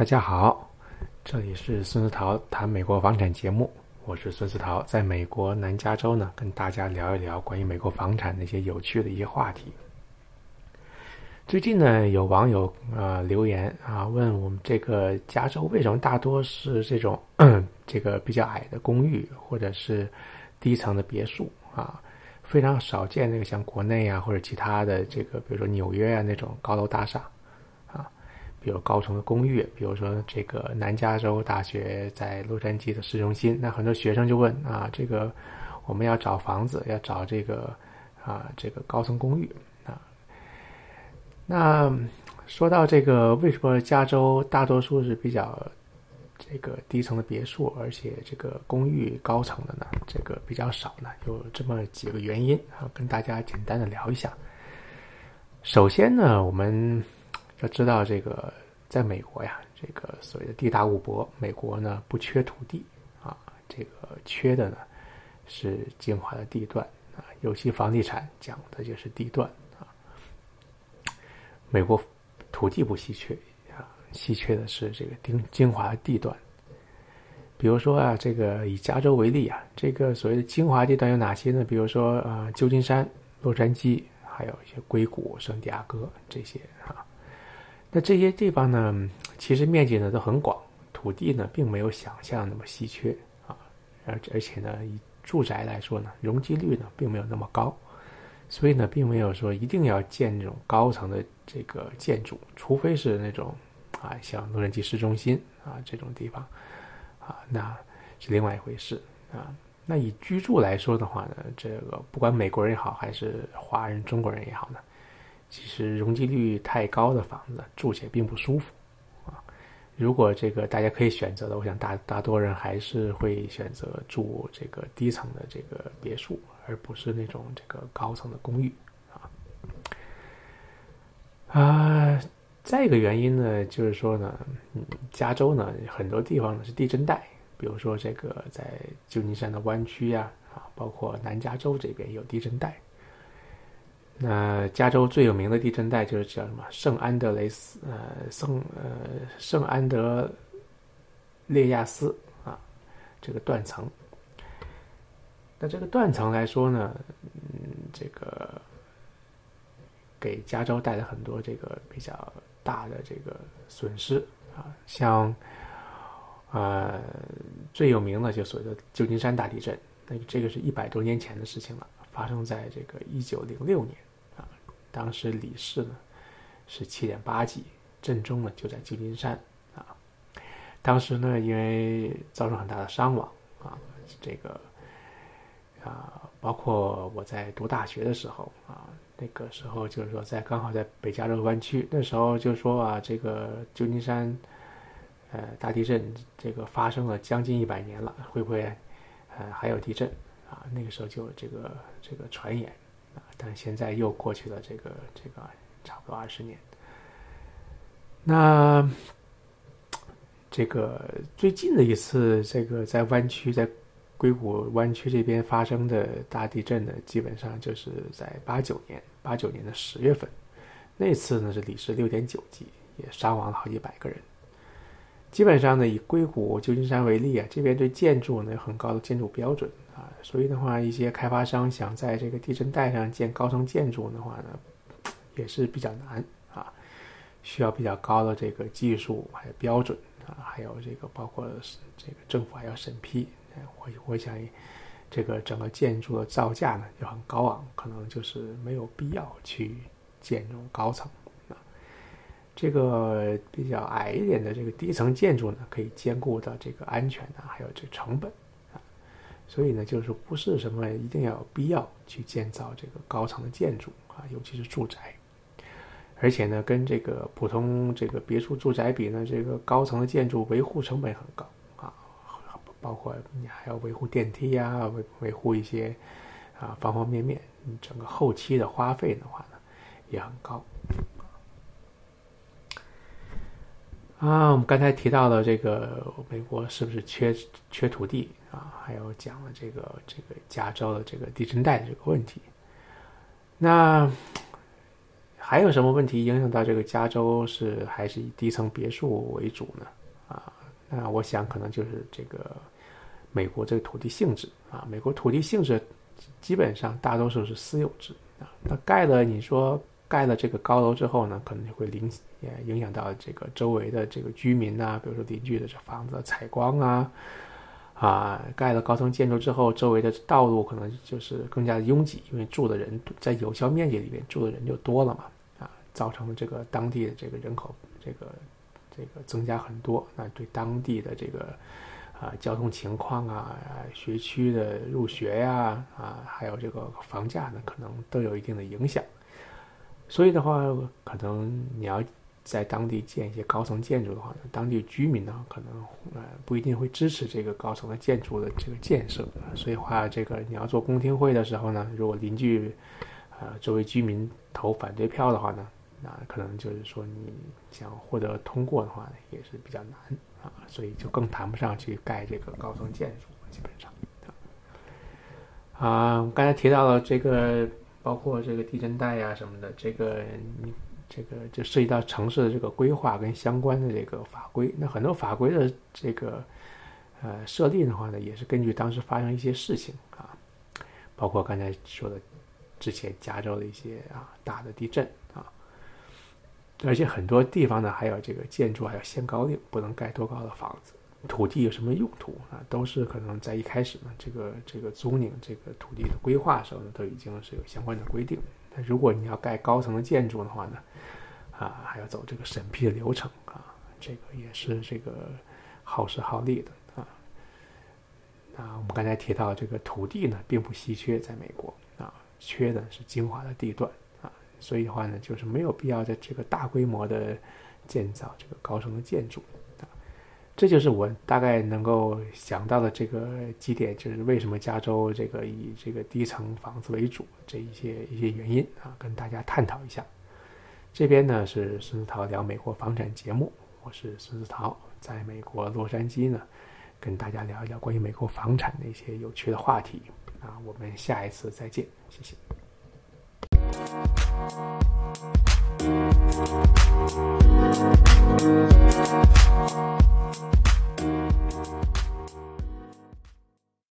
大家好，这里是孙思桃谈美国房产节目，我是孙思桃，在美国南加州呢，跟大家聊一聊关于美国房产的一些有趣的一些话题。最近呢，有网友啊留言啊问我们，这个加州为什么大多是这种 这个比较矮的公寓或者是低层的别墅啊，非常少见那个像国内啊或者其他的这个，比如说纽约啊那种高楼大厦。比如高层的公寓，比如说这个南加州大学在洛杉矶的市中心，那很多学生就问啊，这个我们要找房子，要找这个啊这个高层公寓啊。那说到这个，为什么加州大多数是比较这个低层的别墅，而且这个公寓高层的呢，这个比较少呢？有这么几个原因啊，跟大家简单的聊一下。首先呢，我们。要知道这个，在美国呀，这个所谓的地大物博，美国呢不缺土地啊，这个缺的呢是精华的地段啊，尤其房地产讲的就是地段啊。美国土地不稀缺啊，稀缺的是这个精精华的地段。比如说啊，这个以加州为例啊，这个所谓的精华地段有哪些呢？比如说啊，旧金山、洛杉矶，还有一些硅谷、圣地亚哥这些啊。那这些地方呢，其实面积呢都很广，土地呢并没有想象那么稀缺啊，而而且呢，以住宅来说呢，容积率呢并没有那么高，所以呢，并没有说一定要建这种高层的这个建筑，除非是那种啊，像洛杉矶市中心啊这种地方啊，那是另外一回事啊。那以居住来说的话呢，这个不管美国人也好，还是华人、中国人也好呢。其实容积率太高的房子住起来并不舒服，啊，如果这个大家可以选择的，我想大大多人还是会选择住这个低层的这个别墅，而不是那种这个高层的公寓，啊，啊，再一个原因呢，就是说呢，加州呢很多地方呢是地震带，比如说这个在旧金山的湾区呀，啊，包括南加州这边有地震带。那加州最有名的地震带就是叫什么圣安德雷斯，呃，圣呃圣安德列亚斯啊，这个断层。那这个断层来说呢，嗯，这个给加州带来很多这个比较大的这个损失啊，像呃最有名的就所谓的旧金山大地震，那这个是一百多年前的事情了，发生在这个一九零六年。当时里氏呢是七点八级，震中呢就在旧金山啊。当时呢，因为造成很大的伤亡啊，这个啊，包括我在读大学的时候啊，那个时候就是说在刚好在北加州湾区，那时候就说啊，这个旧金山呃大地震这个发生了将近一百年了，会不会呃还有地震啊？那个时候就这个这个传言。但现在又过去了这个这个差不多二十年。那这个最近的一次这个在湾区，在硅谷湾区这边发生的大地震呢，基本上就是在八九年，八九年的十月份。那次呢是里氏六点九级，也伤亡了好几百个人。基本上呢，以硅谷、旧金山为例啊，这边对建筑呢有很高的建筑标准。啊，所以的话，一些开发商想在这个地震带上建高层建筑的话呢，也是比较难啊，需要比较高的这个技术还有标准啊，还有这个包括这个政府还要审批。我我想，这个整个建筑的造价呢就很高昂，可能就是没有必要去建这种高层。这个比较矮一点的这个低层建筑呢，可以兼顾到这个安全啊，还有这成本啊。所以呢，就是不是什么一定要有必要去建造这个高层的建筑啊，尤其是住宅。而且呢，跟这个普通这个别墅住宅比呢，这个高层的建筑维护成本很高啊，包括你还要维护电梯呀，维维护一些啊方方面面，整个后期的花费的话呢，也很高。啊，我们刚才提到了这个美国是不是缺缺土地啊？还有讲了这个这个加州的这个地震带的这个问题。那还有什么问题影响到这个加州是还是以低层别墅为主呢？啊，那我想可能就是这个美国这个土地性质啊，美国土地性质基本上大多数是私有制啊。那盖了你说盖了这个高楼之后呢，可能就会影影响到这个周围的这个居民呐，比如说邻居的这房子采光啊。啊，盖了高层建筑之后，周围的道路可能就是更加的拥挤，因为住的人在有效面积里面住的人就多了嘛，啊，造成了这个当地的这个人口这个这个增加很多，那对当地的这个啊交通情况啊、学区的入学呀啊，还有这个房价呢，可能都有一定的影响。所以的话，可能你要。在当地建一些高层建筑的话呢，当地居民呢可能呃不一定会支持这个高层的建筑的这个建设，所以话这个你要做公听会的时候呢，如果邻居呃周围居民投反对票的话呢，那可能就是说你想获得通过的话呢也是比较难啊，所以就更谈不上去盖这个高层建筑，基本上啊，刚才提到了这个包括这个地震带呀什么的，这个。这个就涉及到城市的这个规划跟相关的这个法规。那很多法规的这个呃设立的话呢，也是根据当时发生一些事情啊，包括刚才说的之前加州的一些啊大的地震啊，而且很多地方呢还有这个建筑还有限高令，不能盖多高的房子，土地有什么用途啊，都是可能在一开始呢这个这个租赁这个土地的规划时候呢，都已经是有相关的规定。那如果你要盖高层的建筑的话呢，啊，还要走这个审批的流程啊，这个也是这个耗时耗力的啊。那我们刚才提到这个土地呢，并不稀缺，在美国啊，缺的是精华的地段啊，所以的话呢，就是没有必要在这个大规模的建造这个高层的建筑。这就是我大概能够想到的这个几点就是为什么加州这个以这个低层房子为主这一些一些原因啊跟大家探讨一下。这边呢是孙思桃聊美国房产节目我是孙思桃在美国洛杉矶呢跟大家聊一聊关于美国房产的一些有趣的话题。啊我们下一次再见谢谢。